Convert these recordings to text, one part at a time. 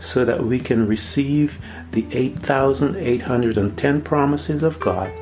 so that we can receive the 8,810 promises of God,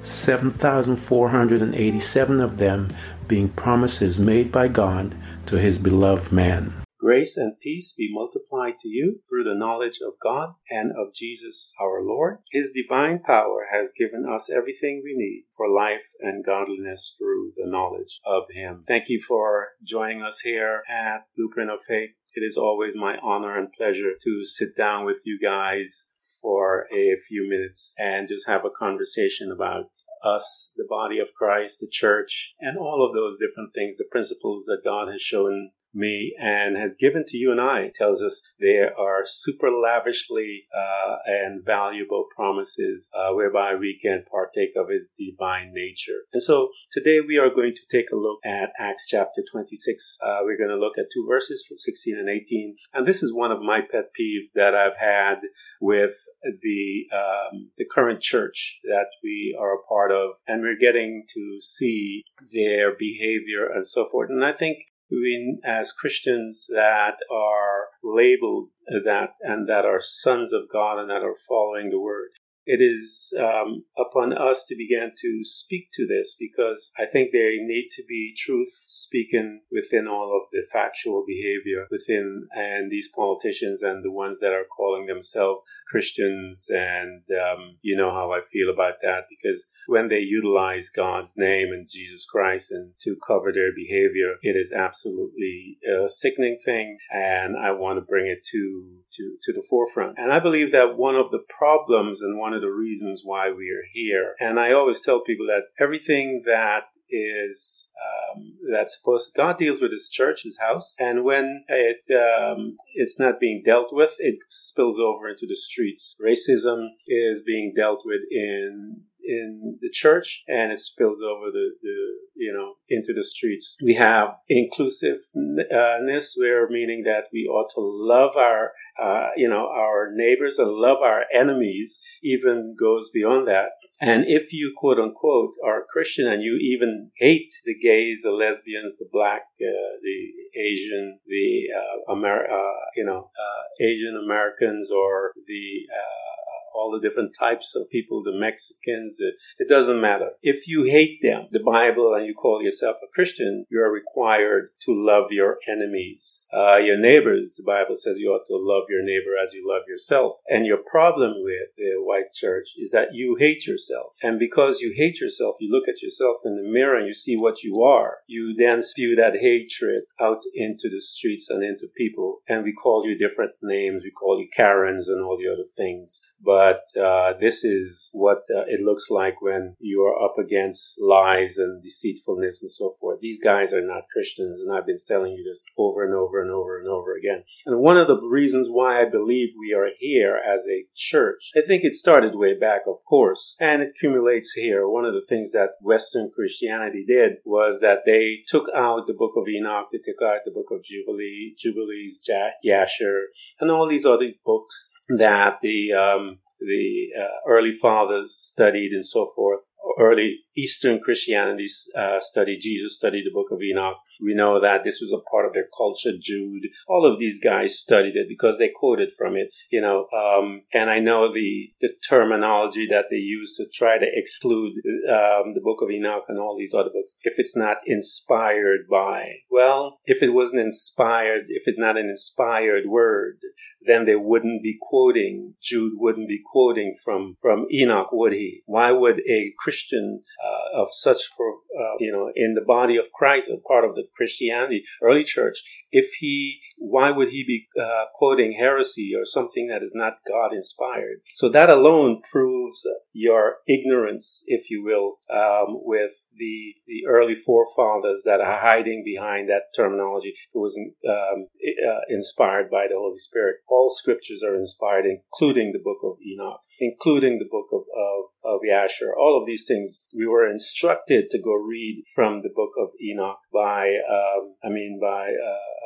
7,487 of them being promises made by God to his beloved man. Grace and peace be multiplied to you through the knowledge of God and of Jesus our Lord. His divine power has given us everything we need for life and godliness through the knowledge of Him. Thank you for joining us here at Blueprint of Faith. It is always my honor and pleasure to sit down with you guys for a few minutes and just have a conversation about us, the body of Christ, the church, and all of those different things, the principles that God has shown me and has given to you and I tells us there are super lavishly uh, and valuable promises uh, whereby we can partake of his divine nature. And so today we are going to take a look at Acts chapter 26. Uh, we're going to look at two verses from 16 and 18. And this is one of my pet peeves that I've had with the, um, the current church that we are a part of. And we're getting to see their behavior and so forth. And I think we as Christians that are labeled that and that are sons of God and that are following the word it is um, upon us to begin to speak to this because I think there need to be truth speaking within all of the factual behavior within and these politicians and the ones that are calling themselves Christians and um, you know how I feel about that because when they utilize God's name and Jesus Christ and to cover their behavior, it is absolutely a sickening thing, and I want to bring it to to to the forefront. And I believe that one of the problems and one one of the reasons why we are here. And I always tell people that everything that is um, that's supposed God deals with His church, His house, and when it um, it's not being dealt with, it spills over into the streets. Racism is being dealt with in in the church and it spills over the, the you know into the streets. We have inclusiveness where meaning that we ought to love our uh, you know our neighbors and love our enemies even goes beyond that. And if you quote unquote are a christian and you even hate the gays the lesbians the black uh, the asian the uh, Amer- uh, you know uh, asian americans or the uh, all the different types of people, the Mexicans, it, it doesn't matter. If you hate them, the Bible, and you call yourself a Christian, you are required to love your enemies. Uh, your neighbors, the Bible says you ought to love your neighbor as you love yourself. And your problem with the white church is that you hate yourself. And because you hate yourself, you look at yourself in the mirror and you see what you are. You then spew that hatred out into the streets and into people. And we call you different names. We call you Karens and all the other things. But but uh, this is what uh, it looks like when you are up against lies and deceitfulness and so forth. These guys are not Christians, and I've been telling you this over and over and over and over again. And one of the reasons why I believe we are here as a church, I think it started way back, of course, and it accumulates here. One of the things that Western Christianity did was that they took out the book of Enoch, they took out the book of Jubilee, Jubilees, Jasher, and all these other books that the um, the uh, early fathers studied and so forth. Early Eastern Christianity uh, studied, Jesus studied the book of Enoch. We know that this was a part of their culture. Jude, all of these guys studied it because they quoted from it, you know. Um, and I know the the terminology that they use to try to exclude um, the Book of Enoch and all these other books if it's not inspired by. Well, if it wasn't inspired, if it's not an inspired word, then they wouldn't be quoting, Jude wouldn't be quoting from, from Enoch, would he? Why would a Christian uh, of such, uh, you know, in the body of Christ, a part of the Christianity, early church, if he, why would he be uh, quoting heresy or something that is not God inspired? So that alone proves your ignorance, if you will, um, with the the early forefathers that are hiding behind that terminology. It was um, uh, inspired by the Holy Spirit. All scriptures are inspired, including the book of Enoch, including the book of of, of Yasher. All of these things we were instructed to go read from the book of Enoch by, um, I mean, by. Uh,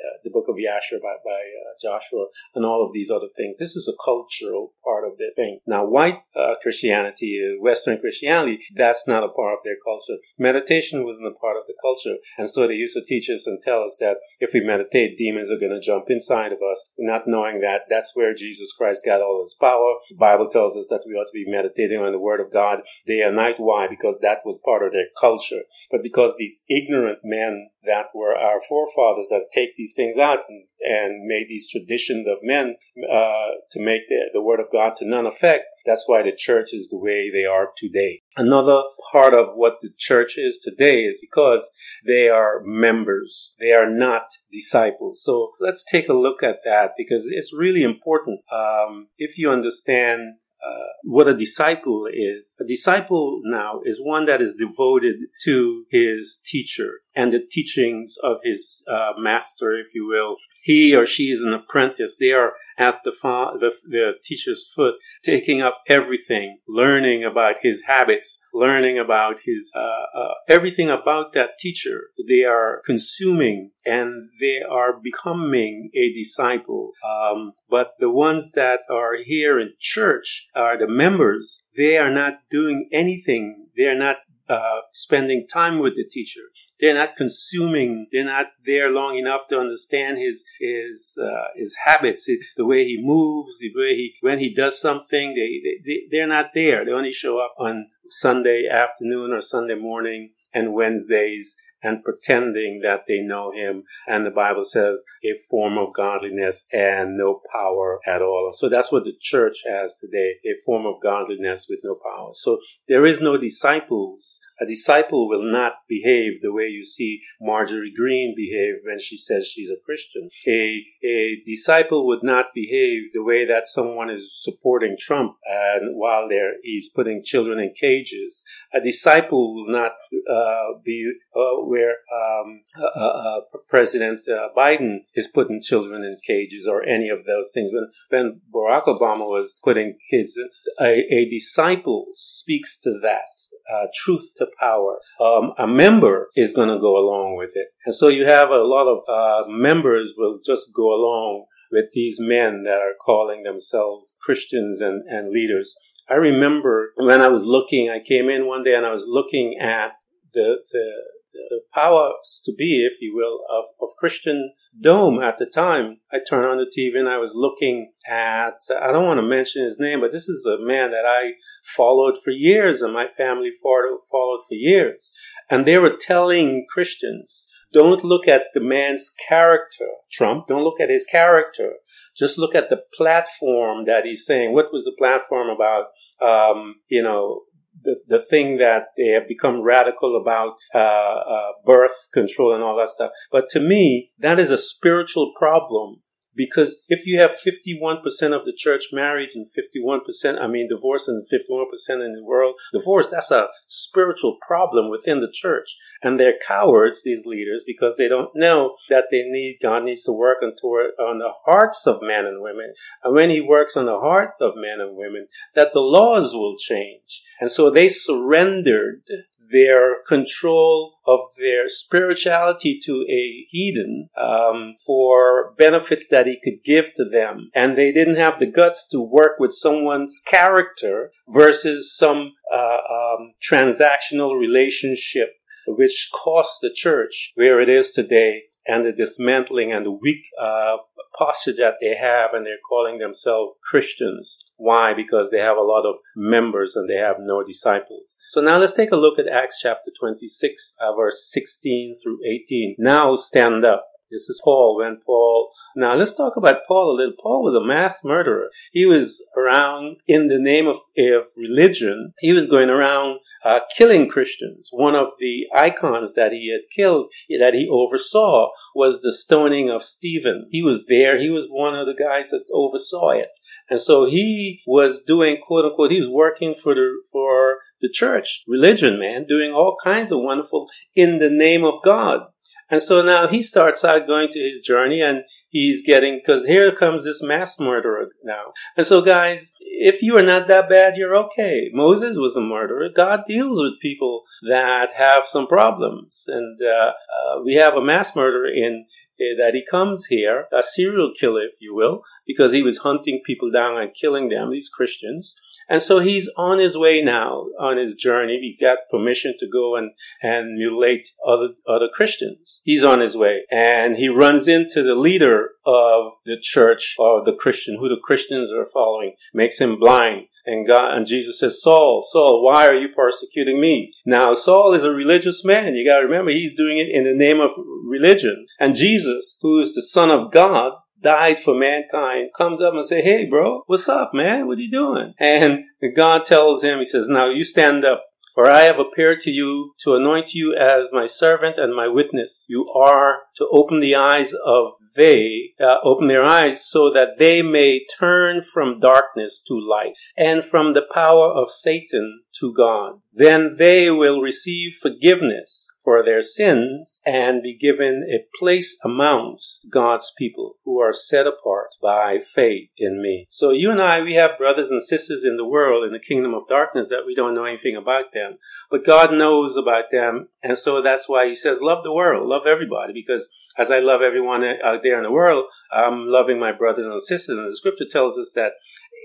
uh, the book of Yasher by, by uh, Joshua and all of these other things. This is a cultural part of their thing. Now, white uh, Christianity, uh, Western Christianity, that's not a part of their culture. Meditation wasn't a part of the culture. And so they used to teach us and tell us that if we meditate, demons are going to jump inside of us, not knowing that that's where Jesus Christ got all his power. The Bible tells us that we ought to be meditating on the Word of God day and night. Why? Because that was part of their culture. But because these ignorant men that were our forefathers that take these things out and, and made these traditions of men uh, to make the, the word of God to none effect. That's why the church is the way they are today. Another part of what the church is today is because they are members. They are not disciples. So let's take a look at that because it's really important. Um, if you understand uh, what a disciple is. A disciple now is one that is devoted to his teacher and the teachings of his uh, master, if you will. He or she is an apprentice. They are at the, fa- the, the teacher's foot, taking up everything, learning about his habits, learning about his uh, uh, everything about that teacher. They are consuming and they are becoming a disciple. Um, but the ones that are here in church are the members. They are not doing anything. They are not uh, spending time with the teacher. They're not consuming. They're not there long enough to understand his his uh, his habits, the way he moves, the way he when he does something. They they they're not there. They only show up on Sunday afternoon or Sunday morning and Wednesdays and pretending that they know him. And the Bible says a form of godliness and no power at all. So that's what the church has today, a form of godliness with no power. So there is no disciples. A disciple will not behave the way you see Marjorie Greene behave when she says she's a Christian. A, a disciple would not behave the way that someone is supporting Trump and while there he's putting children in cages. A disciple will not uh, be uh, where um, uh, uh, President Biden is putting children in cages or any of those things. When, when Barack Obama was putting kids, in, a, a disciple speaks to that. Uh, truth to power. Um, a member is going to go along with it. And so you have a lot of uh, members will just go along with these men that are calling themselves Christians and, and leaders. I remember when I was looking, I came in one day and I was looking at the, the the powers to be, if you will, of, of Christian Dome at the time. I turned on the TV and I was looking at, I don't want to mention his name, but this is a man that I followed for years and my family followed for years. And they were telling Christians, don't look at the man's character, Trump. Don't look at his character. Just look at the platform that he's saying. What was the platform about? Um, you know, the, thing that they have become radical about uh, uh, birth control and all that stuff. But to me, that is a spiritual problem because if you have 51% of the church married and 51%, I mean, divorce and 51% in the world divorce, that's a spiritual problem within the church. And they're cowards, these leaders, because they don't know that they need, God needs to work on, toward, on the hearts of men and women. And when He works on the heart of men and women, that the laws will change. And so they surrendered their control of their spirituality to a heathen um, for benefits that he could give to them. And they didn't have the guts to work with someone's character versus some uh, um, transactional relationship which caused the church where it is today and the dismantling and the weak uh, posture that they have, and they're calling themselves Christians. Why? Because they have a lot of members and they have no disciples. So now let's take a look at Acts chapter 26, uh, verse 16 through 18. Now stand up. This is Paul when Paul. Now let's talk about Paul a little. Paul was a mass murderer. He was around in the name of, of religion. He was going around uh, killing Christians. One of the icons that he had killed, that he oversaw, was the stoning of Stephen. He was there. He was one of the guys that oversaw it. And so he was doing quote unquote, he was working for the, for the church, religion, man, doing all kinds of wonderful in the name of God. And so now he starts out going to his journey and he's getting, cause here comes this mass murderer now. And so guys, if you are not that bad, you're okay. Moses was a murderer. God deals with people that have some problems. And, uh, uh, we have a mass murderer in, uh, that he comes here, a serial killer, if you will, because he was hunting people down and killing them, these Christians. And so he's on his way now on his journey. He got permission to go and, and mutilate other, other Christians. He's on his way and he runs into the leader of the church or the Christian, who the Christians are following, makes him blind. And God and Jesus says, Saul, Saul, why are you persecuting me? Now, Saul is a religious man. You gotta remember, he's doing it in the name of religion. And Jesus, who is the son of God, died for mankind comes up and say, Hey, bro, what's up, man? What are you doing? And God tells him, he says, now you stand up. For I have appeared to you to anoint you as my servant and my witness. You are to open the eyes of they, uh, open their eyes so that they may turn from darkness to light and from the power of Satan to God. Then they will receive forgiveness for their sins and be given a place amongst God's people who are set apart by faith in me. So you and I, we have brothers and sisters in the world, in the kingdom of darkness that we don't know anything about them, but God knows about them. And so that's why he says, love the world, love everybody, because as I love everyone out there in the world, I'm loving my brothers and sisters. And the scripture tells us that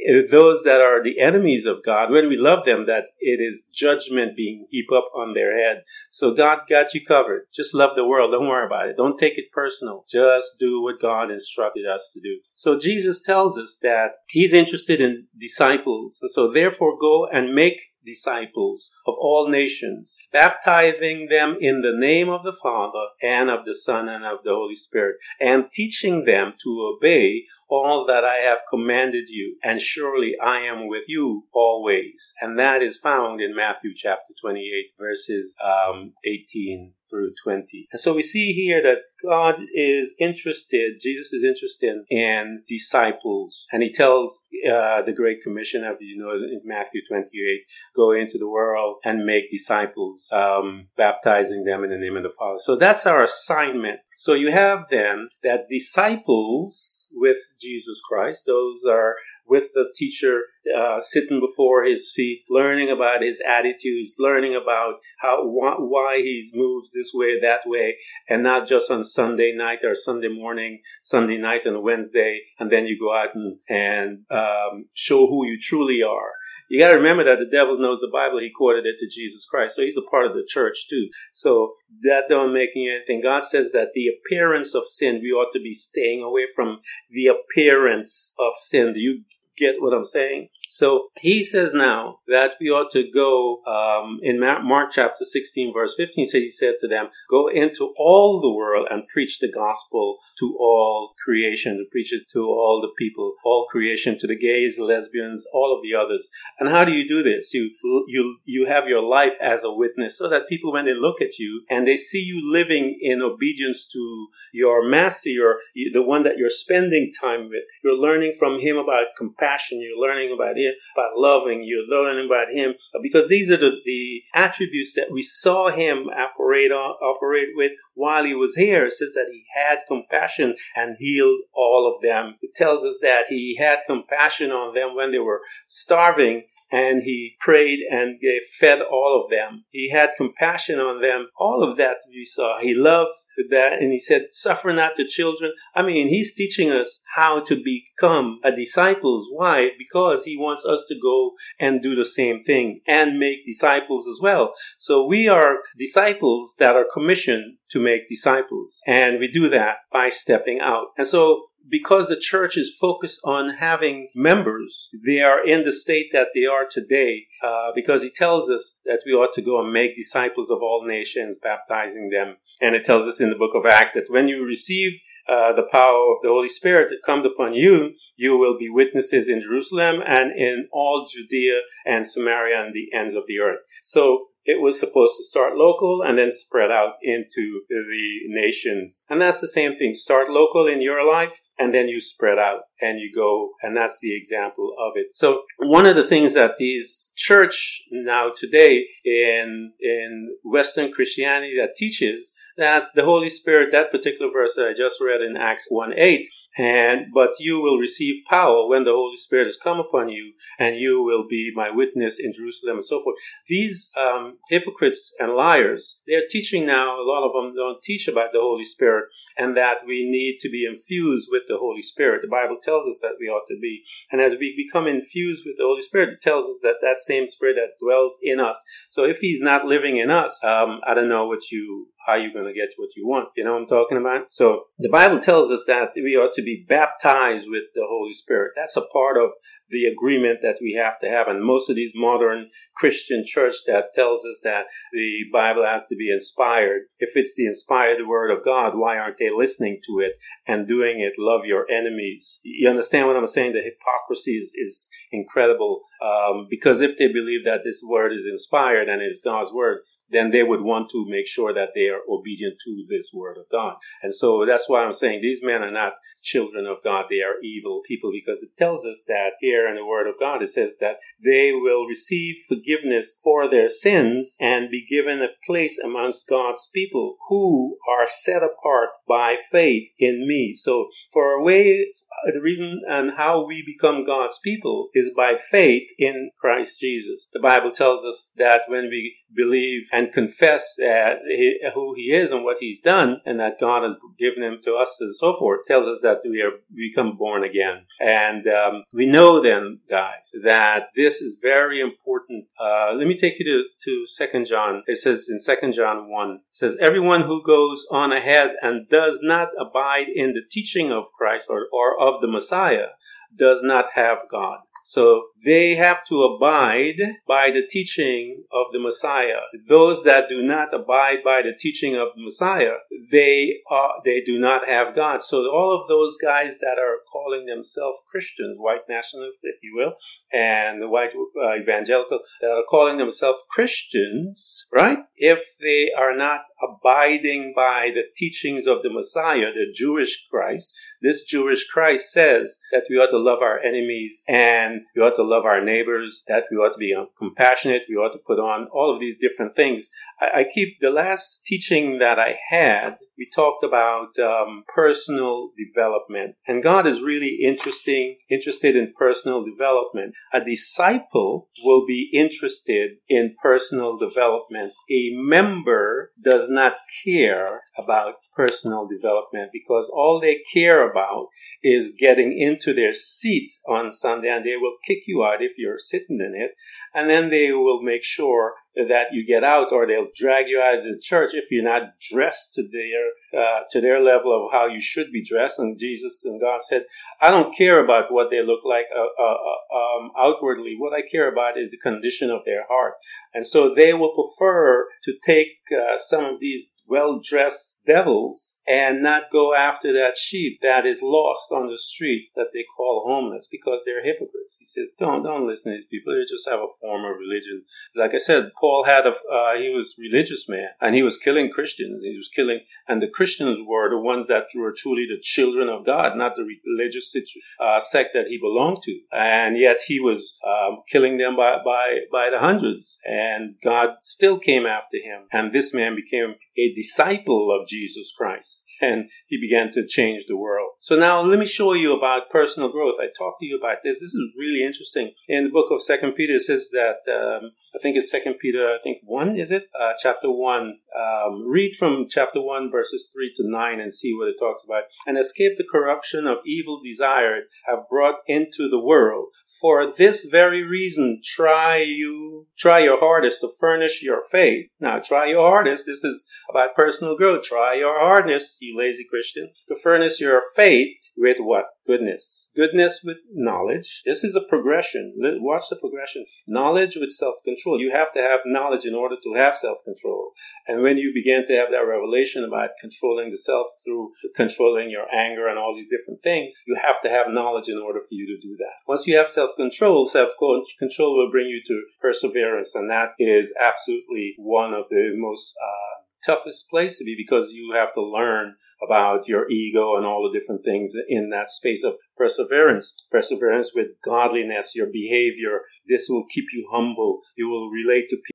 Uh, those that are the enemies of God, when we love them, that it is judgment being heaped up on their head. So God got you covered. Just love the world. Don't worry about it. Don't take it personal. Just do what God instructed us to do. So Jesus tells us that he's interested in disciples. And so therefore go and make disciples of all nations, baptizing them in the name of the Father and of the Son and of the Holy Spirit, and teaching them to obey all that I have commanded you. And surely I am with you always. And that is found in Matthew chapter 28, verses um, 18 through 20. And so we see here that God is interested, Jesus is interested in disciples. And he tells uh, the Great Commission, as you know, in Matthew 28, go into the world and make disciples, um, baptizing them in the name of the Father. So that's our assignment. So you have then that disciples with Jesus Christ, those are with the teacher uh, sitting before his feet, learning about his attitudes, learning about how why he moves this way, that way, and not just on Sunday night or Sunday morning, Sunday night and Wednesday, and then you go out and, and um, show who you truly are. You got to remember that the devil knows the Bible. He quoted it to Jesus Christ, so he's a part of the church too. So that don't make anything. God says that the appearance of sin, we ought to be staying away from the appearance of sin. You get what I'm saying? So he says now that we ought to go um, in Mark chapter 16, verse 15. Says he said to them, "Go into all the world and preach the gospel to all creation, to preach it to all the people, all creation, to the gays, lesbians, all of the others." And how do you do this? You you you have your life as a witness, so that people, when they look at you and they see you living in obedience to your master, your the one that you're spending time with, you're learning from him about compassion. You're learning about him, by loving, you're learning about him, uh, because these are the, the attributes that we saw him operate operate with while he was here. It says that he had compassion and healed all of them. It tells us that he had compassion on them when they were starving and he prayed and gave, fed all of them. He had compassion on them. All of that we saw. He loved that and he said, suffer not the children. I mean, he's teaching us how to become a disciples. Why? Because he wants us to go and do the same thing and make disciples as well. So we are disciples that are commissioned to make disciples. And we do that by stepping out. And so because the church is focused on having members, they are in the state that they are today, uh, because he tells us that we ought to go and make disciples of all nations, baptizing them. And it tells us in the book of Acts that when you receive uh, the power of the Holy Spirit that comes upon you, you will be witnesses in Jerusalem and in all Judea and Samaria and the ends of the earth. So it was supposed to start local and then spread out into the nations. And that's the same thing. Start local in your life and then you spread out and you go. And that's the example of it. So one of the things that these church now today in, in Western Christianity that teaches that the Holy Spirit, that particular verse that I just read in Acts 1 8, and but you will receive power when the Holy Spirit has come upon you, and you will be my witness in Jerusalem and so forth. These um, hypocrites and liars, they're teaching now. A lot of them don't teach about the Holy Spirit, and that we need to be infused with the Holy Spirit. The Bible tells us that we ought to be, and as we become infused with the Holy Spirit, it tells us that that same Spirit that dwells in us. So if He's not living in us, um, I don't know what you how you're going to get what you want. You know what I'm talking about? So the Bible tells us that we ought to be baptized with the Holy Spirit. That's a part of the agreement that we have to have. And most of these modern Christian church that tells us that the Bible has to be inspired. If it's the inspired word of God, why aren't they listening to it and doing it? Love your enemies. You understand what I'm saying? The hypocrisy is, is incredible. Um, because if they believe that this word is inspired and it's God's word, then they would want to make sure that they are obedient to this word of God. And so that's why I'm saying these men are not children of God. They are evil people because it tells us that here in the word of God, it says that they will receive forgiveness for their sins and be given a place amongst God's people who are set apart by faith in me. So for a way, the reason and how we become God's people is by faith in Christ Jesus. The Bible tells us that when we believe and confess he, who he is and what he's done and that God has given him to us and so forth, tells us that we are become born again. And um, we know then, guys, that this is very important. Uh, let me take you to, to Second John. It says in Second John 1, it says, Everyone who goes on ahead and does not abide in the teaching of Christ or, or of the Messiah does not have God. So they have to abide by the teaching of the Messiah. Those that do not abide by the teaching of the Messiah, they are, they do not have God. So all of those guys that are calling themselves Christians, white nationalists, if you will, and the white uh, evangelical that are calling themselves Christians, right? If they are not abiding by the teachings of the Messiah, the Jewish Christ, this Jewish Christ says that we ought to love our enemies and we ought to love our neighbors, that we ought to be compassionate, we ought to put on all of these different things. I, I keep the last teaching that I had we talked about um, personal development. And god is really interesting interested in personal development. A disciple will be interested in personal development. A member does not care about personal development because all they care about is getting into their seat on sunday and they will kick you out if you're sitting in it and then they will make sure that you get out or they'll drag you out of the church if you're not dressed to their uh, to their level of how you should be dressed and jesus and god said i don't care about what they look like uh, uh, uh um, outwardly what i care about is the condition of their heart and so they will prefer to take uh, some of these well dressed devils and not go after that sheep that is lost on the street that they call homeless because they're hypocrites. He says, don't, don't listen to these people. They just have a form of religion. Like I said, Paul had a, uh, he was religious man and he was killing Christians. He was killing, and the Christians were the ones that were truly the children of God, not the religious uh, sect that he belonged to. And yet he was um, killing them by, by, by the hundreds. And God still came after him. And this man became a disciple of Jesus Christ and he began to change the world. So now let me show you about personal growth. I talked to you about this. This is really interesting. In the book of Second Peter, it says that um, I think it's Second Peter, I think one is it, uh, chapter one. Um, read from chapter one, verses three to nine, and see what it talks about. And escape the corruption of evil desired have brought into the world. For this very reason, try you try your hardest to furnish your faith. Now, try your hardest. This is about personal growth. Try your hardest, you lazy Christian, to furnish your faith with what? Goodness. Goodness with knowledge. This is a progression. Watch the progression. Knowledge with self-control. You have to have knowledge in order to have self-control. And when you begin to have that revelation about controlling the self through controlling your anger and all these different things, you have to have knowledge in order for you to do that. Once you have self-control, self-control will bring you to perseverance. And that is absolutely one of the most uh, toughest place to be because you have to learn about your ego and all the different things in that space of perseverance. Perseverance with godliness, your behavior. This will keep you humble. You will relate to people.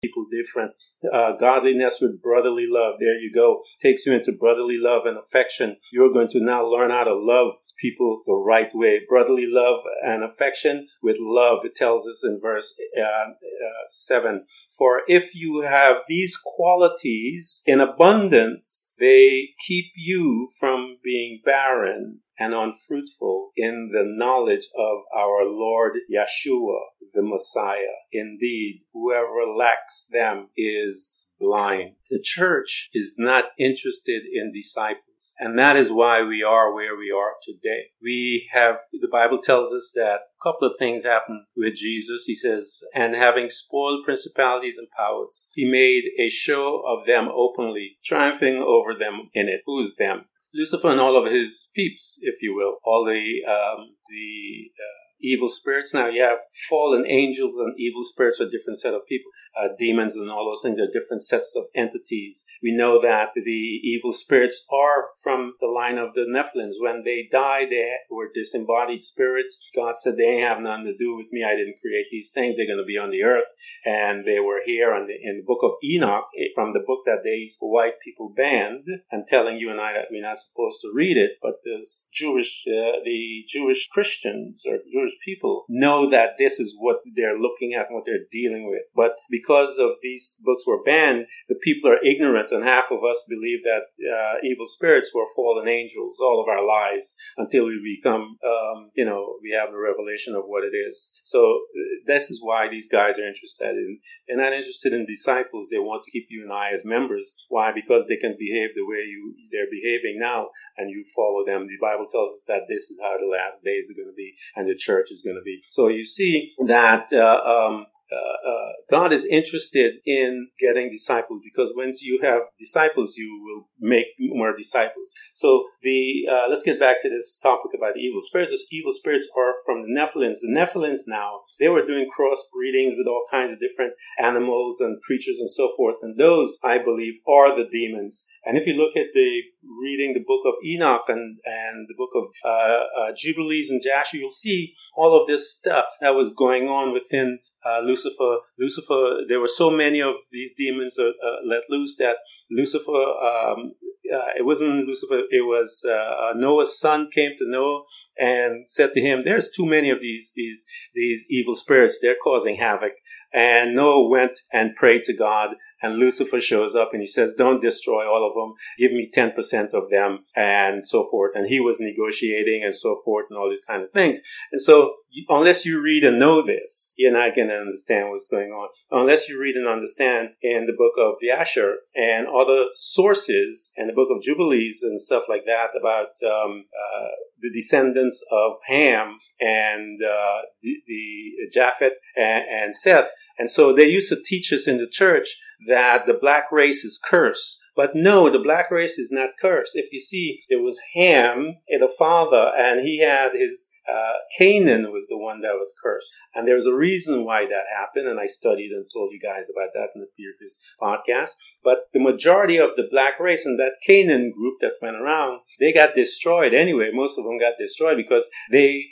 People different. Uh, godliness with brotherly love. There you go. Takes you into brotherly love and affection. You're going to now learn how to love people the right way. Brotherly love and affection with love. It tells us in verse uh, uh, 7. For if you have these qualities in abundance, they keep you from being barren and unfruitful in the knowledge of our Lord Yeshua, the Messiah. Indeed, whoever lacks them is blind. The church is not interested in disciples. And that is why we are where we are today. We have, the Bible tells us that a couple of things happened with Jesus. He says, and having spoiled principalities and powers, he made a show of them openly, triumphing over them in it. Who's them? Lucifer and all of his peeps, if you will, all the um, the uh, evil spirits. Now you have fallen angels and evil spirits are different set of people uh, demons and all those things are different sets of entities. We know that the evil spirits are from the line of the Nephilims. When they died, they were disembodied spirits. God said they have nothing to do with me. I didn't create these things. They're going to be on the earth. And they were here in the, in the book of Enoch, eh, from the book that these white people banned and telling you and I that we're not supposed to read it. But the Jewish, uh, the Jewish Christians or Jewish people know that this is what they're looking at and what they're dealing with. But because of these books were banned, the people are ignorant, and half of us believe that uh, evil spirits were fallen angels all of our lives until we become, um, you know, we have the revelation of what it is. So uh, this is why these guys are interested in. They're not interested in disciples. They want to keep you and I as members. Why? Because they can behave the way you they're behaving now, and you follow them. The Bible tells us that this is how the last days are going to be, and the church is going to be. So you see that uh, um, uh, uh, God is interested in getting disciples because once you have disciples, you will make more disciples. So the uh, let's get back to this topic about the evil spirits. Those evil spirits are from the Nephilims. The Nephilims now they were doing crossbreeding with all kinds of different animals and creatures and so forth, and those I believe are the demons. And if you look at the reading the book of Enoch and and the book of uh, uh, Jubilees and Jasher, you'll see all of this stuff that was going on within uh, Lucifer. Lucifer, there were so many of these demons uh, uh, let loose that Lucifer, um, uh, it wasn't Lucifer, it was uh, uh, Noah's son came to Noah and said to him, "There's too many of these these these evil spirits. They're causing havoc." And Noah went and prayed to God and Lucifer shows up and he says, don't destroy all of them. Give me 10% of them and so forth. And he was negotiating and so forth and all these kind of things. And so unless you read and know this, you're not going to understand what's going on. Unless you read and understand in the book of Yasher and other sources and the book of Jubilees and stuff like that about um, uh, the descendants of Ham and uh, the, the Japheth and, and Seth. And so they used to teach us in the church that the black race is cursed. But no, the black race is not cursed. If you see, it was Ham, the father, and he had his, uh, Canaan was the one that was cursed. And there's a reason why that happened, and I studied and told you guys about that in the previous podcast. But the majority of the black race and that Canaan group that went around, they got destroyed anyway. Most of them got destroyed because they,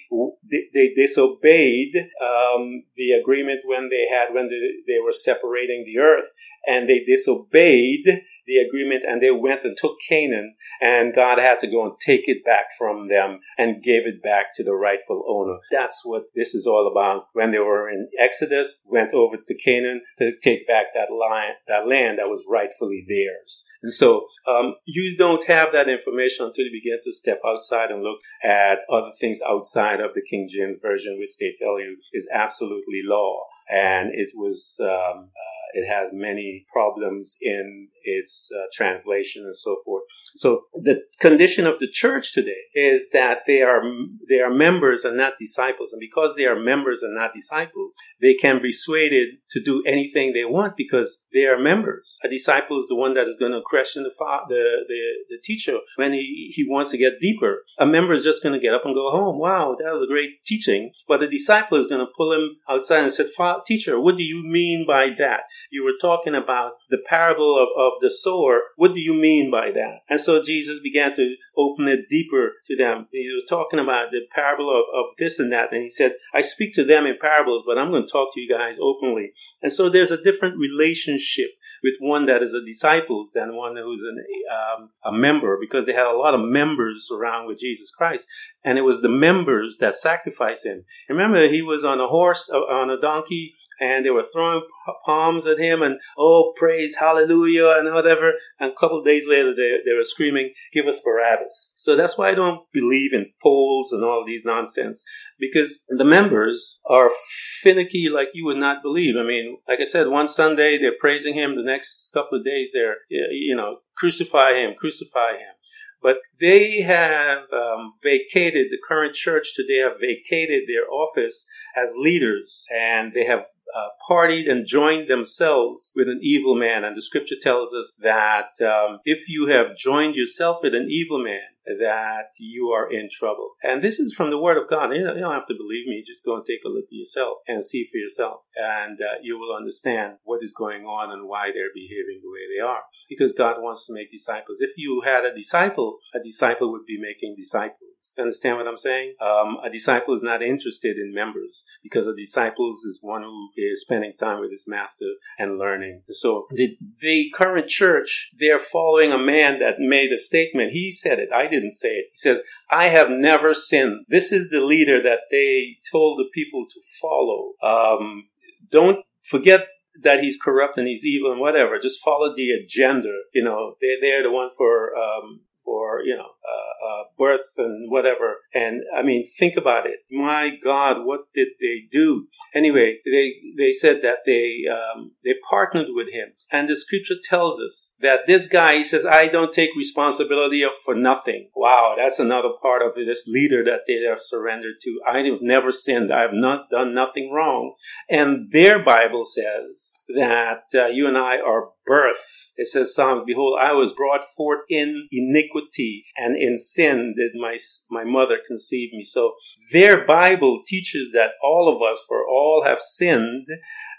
they, they disobeyed, um, the agreement when they had, when they were separating the earth and they disobeyed the agreement and they went and took Canaan and God had to go and take it back from them and gave it back to the rightful owner. That's what this is all about. When they were in Exodus, went over to Canaan to take back that land, that land that was rightfully theirs. And so, um, you don't have that information until you begin to step outside and look at other things outside of the King James Version, which they tell you is absolutely law. And it was, um, uh, it has many problems in its uh, translation and so forth. So the condition of the church today is that they are they are members and not disciples, and because they are members and not disciples, they can be persuaded to do anything they want because they are members. A disciple is the one that is going to question the the, the, the teacher when he, he wants to get deeper. A member is just going to get up and go home. Wow, that was a great teaching. But the disciple is going to pull him outside and said, "Teacher, what do you mean by that? You were talking about the parable of, of the sower. What do you mean by that?" And so Jesus began to open it deeper to them. He was talking about the parable of, of this and that. And he said, I speak to them in parables, but I'm going to talk to you guys openly. And so there's a different relationship with one that is a disciple than one who's an, um, a member because they had a lot of members around with Jesus Christ. And it was the members that sacrificed him. Remember, he was on a horse, uh, on a donkey, and they were throwing palms at him and oh praise hallelujah and whatever. And a couple of days later they, they were screaming give us barabbas. So that's why i don't believe in polls and all these nonsense because the members are finicky like you would not believe. I mean like i said one sunday they're praising him the next couple of days they're you know crucify him crucify him. But they have um, vacated, the current church today have vacated their office as leaders and they have uh, partied and joined themselves with an evil man. And the scripture tells us that um, if you have joined yourself with an evil man, that you are in trouble. And this is from the Word of God. You don't, you don't have to believe me. Just go and take a look at yourself and see for yourself. And uh, you will understand what is going on and why they're behaving the way they are. Because God wants to make disciples. If you had a disciple, a disciple would be making disciples. Understand what I'm saying? Um, a disciple is not interested in members because a disciple is one who is spending time with his master and learning. So the, the current church, they're following a man that made a statement. He said it. I didn't say it. He says, I have never sinned. This is the leader that they told the people to follow. Um, don't forget that he's corrupt and he's evil and whatever. Just follow the agenda. You know, they're, they're the ones for um, for you know uh, uh, birth and whatever. And I mean, think about it. My God, what did they do? Anyway, they they said that they um, they partnered with him, and the scripture tells us that this guy he says, "I don't take responsibility for nothing." Wow, that's another part of this leader that they have surrendered to. I have never sinned. I have not done nothing wrong, and their Bible says that uh, you and I are birth. It says, Psalm, behold, I was brought forth in iniquity and in sin did my, my mother conceive me. So their Bible teaches that all of us, for all have sinned,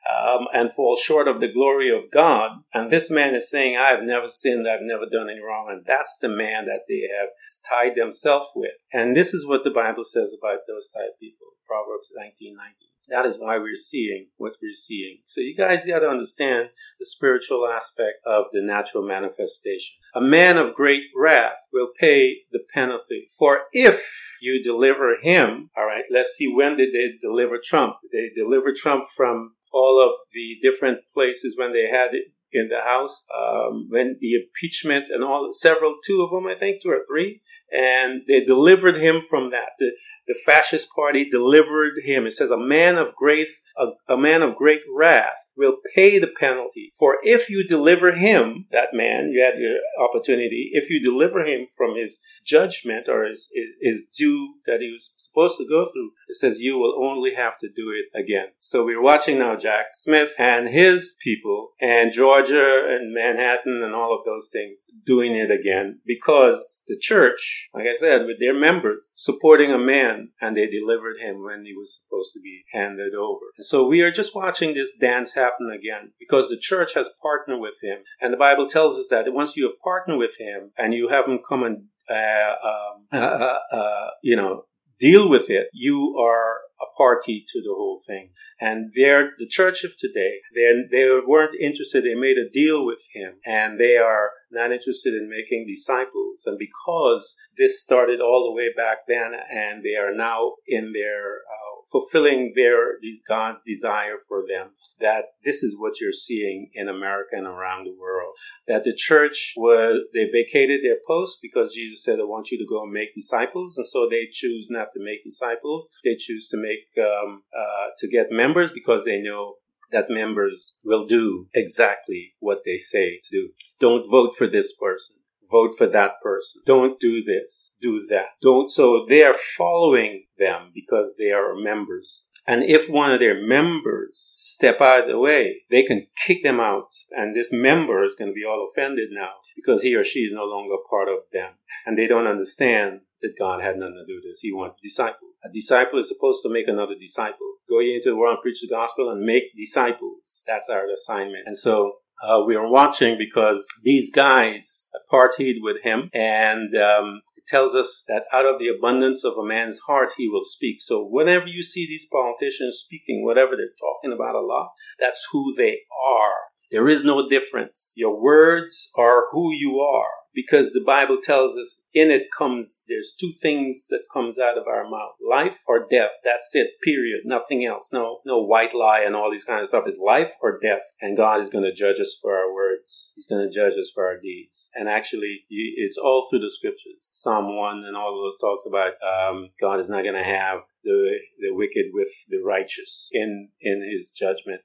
um, and fall short of the glory of God. And this man is saying, I have never sinned, I've never done any wrong. And that's the man that they have tied themselves with. And this is what the Bible says about those type people. Proverbs 19:19. That is why we're seeing what we're seeing. So you guys got to understand the spiritual aspect of the natural manifestation. A man of great wrath will pay the penalty. For if you deliver him, all right, let's see when did they deliver Trump? They deliver Trump from all of the different places when they had it in the House um, when the impeachment and all several two of them I think two or three and they delivered him from that. The, the fascist party delivered him. It says a man of great a, a, man of great wrath will pay the penalty. For if you deliver him, that man, you had your opportunity, if you deliver him from his judgment or his, his, his due that he was supposed to go through, it says you will only have to do it again. So we're watching now Jack Smith and his people and Georgia and Manhattan and all of those things doing it again because the church, like I said, with their members supporting a man and they delivered him when he was supposed to be handed over. And so we are just watching this dance happen again because the church has partnered with him. And the Bible tells us that once you have partnered with him and you have him come and, uh, um, uh, uh, uh, you know, deal with it, you are a party to the whole thing. And they're the church of today. They they weren't interested. They made a deal with him, and they are not interested in making disciples. And because this started all the way back then, and they are now in their uh, fulfilling their these God's desire for them. That this is what you're seeing in America and around the world. That the church was they vacated their post because Jesus said, "I want you to go and make disciples," and so they choose not to make disciples. They choose to make um, uh, to get members because they know that members will do exactly what they say to do. Don't vote for this person vote for that person. Don't do this, do that. Don't. So they are following them because they are members. And if one of their members step out of the way, they can kick them out. And this member is going to be all offended now because he or she is no longer part of them. And they don't understand that God had nothing to do with this. He wanted disciples. A disciple is supposed to make another disciple. Go into the world and preach the gospel and make disciples. That's our assignment. And so uh, we are watching because these guys partied with him and um, it tells us that out of the abundance of a man's heart he will speak. So whenever you see these politicians speaking whatever they're talking about a lot that's who they are. There is no difference. Your words are who you are because the Bible tells us in it comes, there's two things that comes out of our mouth. Life or death. That's it. Period. Nothing else. No, no white lie and all these kind of stuff. It's life or death. And God is going to judge us for our words. He's going to judge us for our deeds. And actually, it's all through the scriptures. Psalm 1 and all of those talks about um, God is not going to have the the wicked with the righteous in in his judgment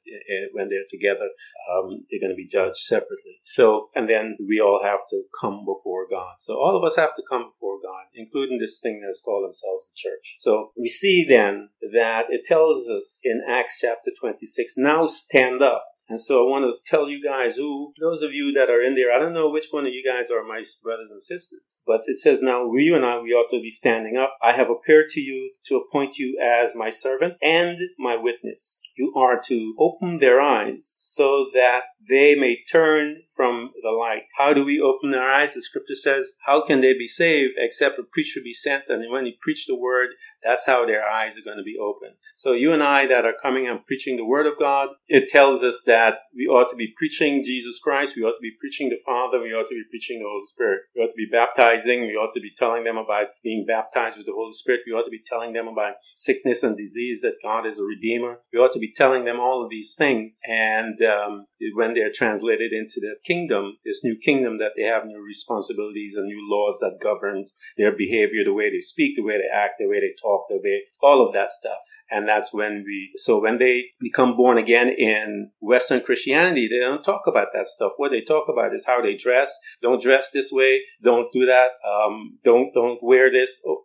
when they're together um, they're going to be judged separately so and then we all have to come before god. So all of us have to come before god including this thing that's called themselves the church. So we see then that it tells us in acts chapter 26 now stand up and so I want to tell you guys who, those of you that are in there, I don't know which one of you guys are my brothers and sisters, but it says now, you and I, we ought to be standing up. I have appeared to you to appoint you as my servant and my witness. You are to open their eyes so that they may turn from the light. How do we open their eyes? The scripture says, how can they be saved except a preacher be sent? And when he preach the word, that's how their eyes are going to be open. So you and I that are coming and preaching the word of God, it tells us that we ought to be preaching Jesus Christ. We ought to be preaching the Father. We ought to be preaching the Holy Spirit. We ought to be baptizing. We ought to be telling them about being baptized with the Holy Spirit. We ought to be telling them about sickness and disease, that God is a redeemer. We ought to be telling them all of these things. And um, when they're translated into the kingdom, this new kingdom that they have new responsibilities and new laws that governs their behavior, the way they speak, the way they act, the way they talk, talk, obey, all of that stuff. And that's when we, so when they become born again in Western Christianity, they don't talk about that stuff. What they talk about is how they dress. Don't dress this way. Don't do that. Um, don't, don't wear this. Oh,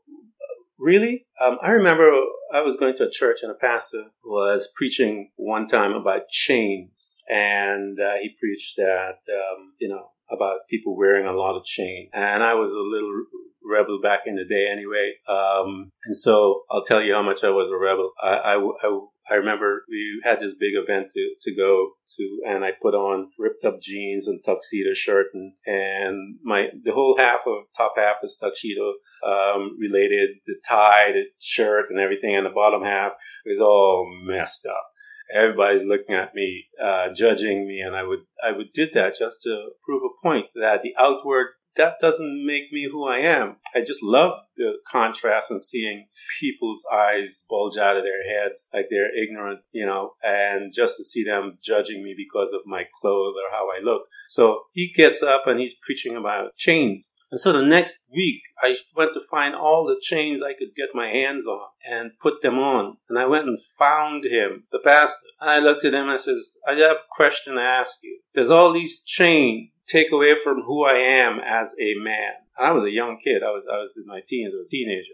really? Um, I remember I was going to a church and a pastor was preaching one time about chains. And uh, he preached that, um, you know, about people wearing a lot of chain. And I was a little rebel back in the day anyway. Um, and so I'll tell you how much I was a rebel. I, I, I, I remember we had this big event to, to go to and I put on ripped up jeans and tuxedo shirt and, and my, the whole half of, top half is tuxedo, um, related, the tie, the shirt and everything and the bottom half is all messed up everybody's looking at me, uh, judging me, and I would I would did that just to prove a point that the outward that doesn't make me who I am. I just love the contrast and seeing people's eyes bulge out of their heads like they're ignorant, you know, and just to see them judging me because of my clothes or how I look. So he gets up and he's preaching about change. And so the next week, I went to find all the chains I could get my hands on and put them on. And I went and found him, the pastor. And I looked at him and I says, I have a question to ask you. There's all these chains take away from who I am as a man. I was a young kid. I was, I was in my teens a teenager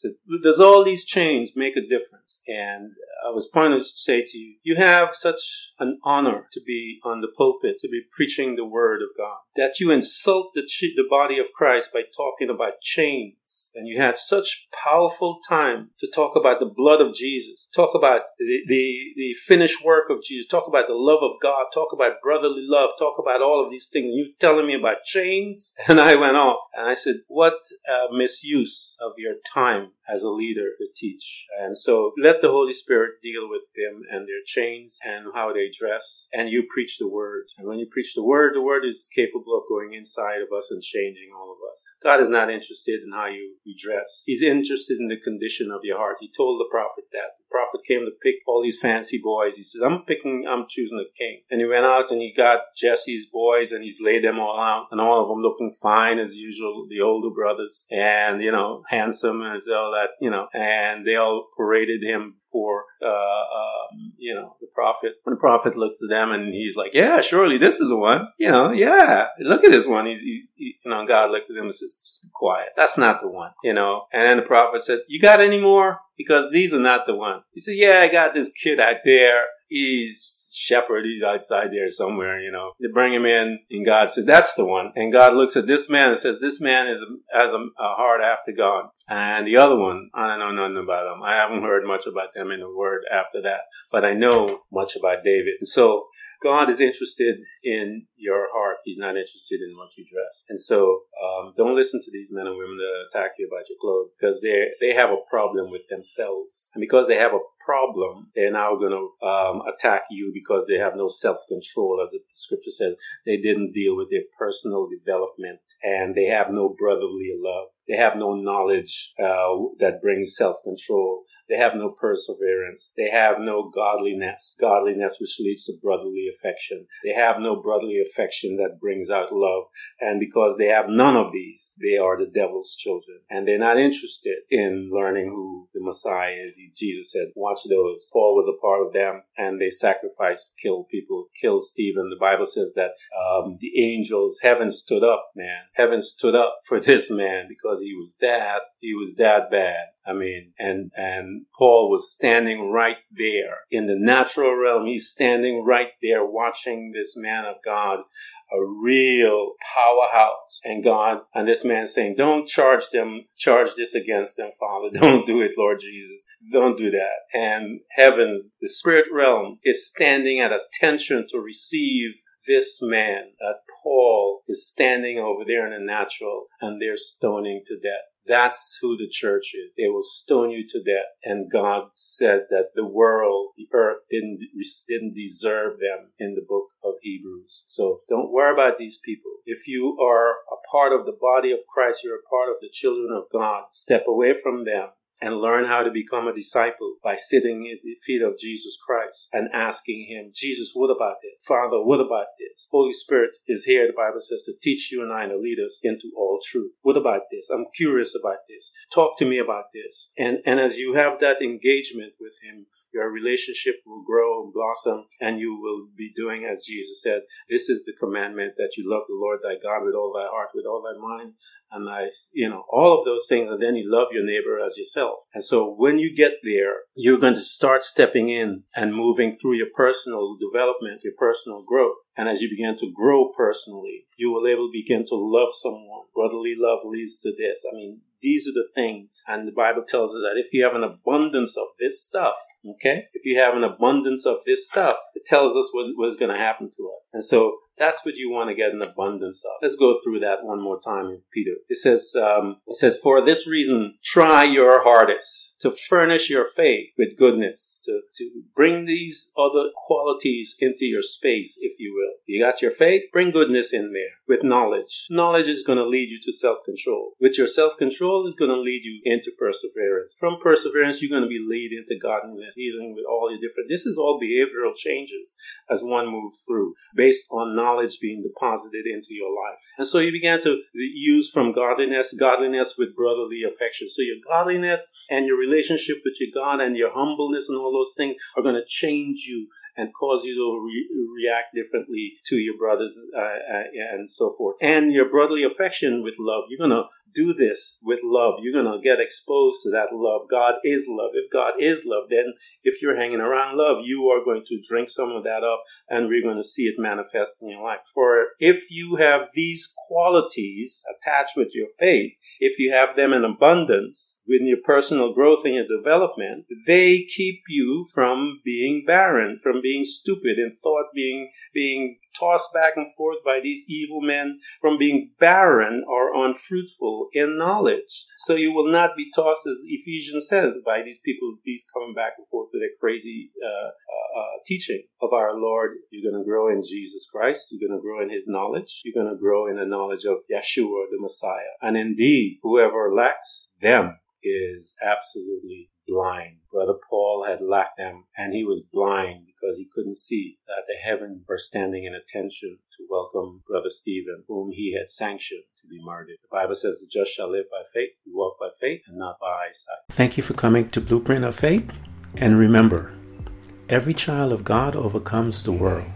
said, does all these change make a difference? And I was pointed to say to you, you have such an honor to be on the pulpit, to be preaching the word of God, that you insult the, the body of Christ by talking about chains. And you had such powerful time to talk about the blood of Jesus, talk about the, the, the finished work of Jesus, talk about the love of God, talk about brotherly love, talk about all of these things. You telling me about chains? And I went off and I said, what misuse of your time as a leader to teach. And so let the Holy Spirit deal with them and their chains and how they dress. And you preach the word. And when you preach the word, the word is capable of going inside of us and changing all of us. God is not interested in how you, you dress. He's interested in the condition of your heart. He told the prophet that. The prophet came to pick all these fancy boys. He says, I'm picking, I'm choosing a king. And he went out and he got Jesse's boys and he's laid them all out and all of them looking fine as usual, the older brothers and, you know, handsome and all that, you know, and they all paraded him for, uh, um, you know, the prophet. And the prophet looks at them and he's like, yeah, surely this is the one. You know, yeah, look at this one. He's, he's he, you know, God looked at him and says, just be quiet. That's not the one, you know. And the prophet said, you got any more? Because these are not the one. He said, yeah, I got this kid out there. He's shepherd. He's outside there somewhere, you know. They bring him in, and God said, "That's the one." And God looks at this man and says, "This man is has a, a heart after God." And the other one, I don't know nothing about him. I haven't heard much about them in the Word after that, but I know much about David. And so God is interested in your heart. He's not interested in what you dress. And so, um, don't listen to these men and women that attack you about your clothes because they they have a problem with themselves, and because they have a problem, they're now going to um, attack you because they have no self control, as the scripture says. They didn't deal with their personal development, and they have no brotherly love. They have no knowledge uh, that brings self control. They have no perseverance. They have no godliness, godliness which leads to brotherly affection. They have no brotherly affection that brings out love. And because they have none of these, they are the devil's children. And they're not interested in learning who the Messiah is. Jesus said, watch those. Paul was a part of them and they sacrificed, killed people, killed Stephen. The Bible says that um, the angels, heaven stood up, man. Heaven stood up for this man because he was that, he was that bad. I mean, and, and Paul was standing right there in the natural realm. He's standing right there watching this man of God, a real powerhouse. And God, and this man saying, don't charge them, charge this against them, Father. Don't do it, Lord Jesus. Don't do that. And heavens, the spirit realm is standing at attention to receive this man that Paul is standing over there in the natural and they're stoning to death. That's who the church is. They will stone you to death. And God said that the world, the earth didn't, didn't deserve them in the book of Hebrews. So don't worry about these people. If you are a part of the body of Christ, you're a part of the children of God. Step away from them and learn how to become a disciple by sitting at the feet of Jesus Christ and asking Him, Jesus, what about this? Father, what about this? Holy Spirit is here, the Bible says, to teach you and I and to lead us into all truth. What about this? I'm curious about this. Talk to me about this. And, and as you have that engagement with Him, your relationship will grow and blossom, and you will be doing as Jesus said. This is the commandment that you love the Lord thy God with all thy heart, with all thy mind, and I, you know, all of those things, and then you love your neighbor as yourself. And so when you get there, you're going to start stepping in and moving through your personal development, your personal growth. And as you begin to grow personally, you will able to begin to love someone. Brotherly love leads to this. I mean, these are the things. And the Bible tells us that if you have an abundance of this stuff, okay, if you have an abundance of this stuff, it tells us what, what's going to happen to us. And so that's what you want to get an abundance of. Let's go through that one more time with Peter. It says, um, it says, for this reason, try your hardest to furnish your faith with goodness, to, to bring these other qualities into your space, if you will. You got your faith, bring goodness in there with knowledge. Knowledge is going to lead you to self control. With your self control is going to lead you into perseverance. From perseverance, you're going to be lead into godliness, dealing with all your different. This is all behavioral changes as one moves through, based on knowledge being deposited into your life. And so you began to use from godliness, godliness with brotherly affection. So your godliness and your relationship with your God and your humbleness and all those things are going to change you and cause you to re- react differently to your brothers uh, uh, and so forth. And your brotherly affection with love. You're going to do this with love. You're going to get exposed to that love. God is love. If God is love, then if you're hanging around love, you are going to drink some of that up and we're going to see it manifest in your life. For if you have these qualities attached with your faith, if you have them in abundance with your personal growth and your development, they keep you from being barren, from being stupid in thought, being, being tossed back and forth by these evil men from being barren or unfruitful in knowledge. So you will not be tossed, as Ephesians says, by these people, these coming back and forth with their crazy uh, uh, uh, teaching of our Lord. You're going to grow in Jesus Christ. You're going to grow in His knowledge. You're going to grow in the knowledge of Yeshua, the Messiah. And indeed, whoever lacks them is absolutely blind. Brother Paul had lacked them, and he was blind because he couldn't see that the heavens were standing in attention to welcome Brother Stephen, whom he had sanctioned to be murdered. The Bible says the just shall live by faith. We walk by faith and not by eyesight. Thank you for coming to Blueprint of Faith. And remember, every child of God overcomes the world.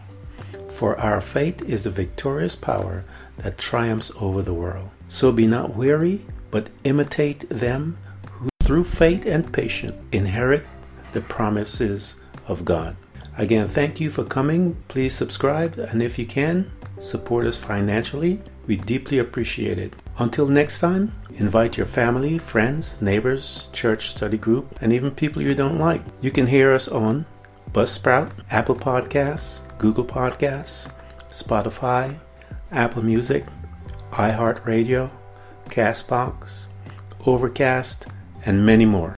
For our faith is the victorious power that triumphs over the world. So be not weary, but imitate them through faith and patience inherit the promises of God. Again, thank you for coming. Please subscribe, and if you can, support us financially. We deeply appreciate it. Until next time, invite your family, friends, neighbors, church study group, and even people you don't like. You can hear us on Buzzsprout, Apple Podcasts, Google Podcasts, Spotify, Apple Music, iHeartRadio, Castbox, Overcast, and many more.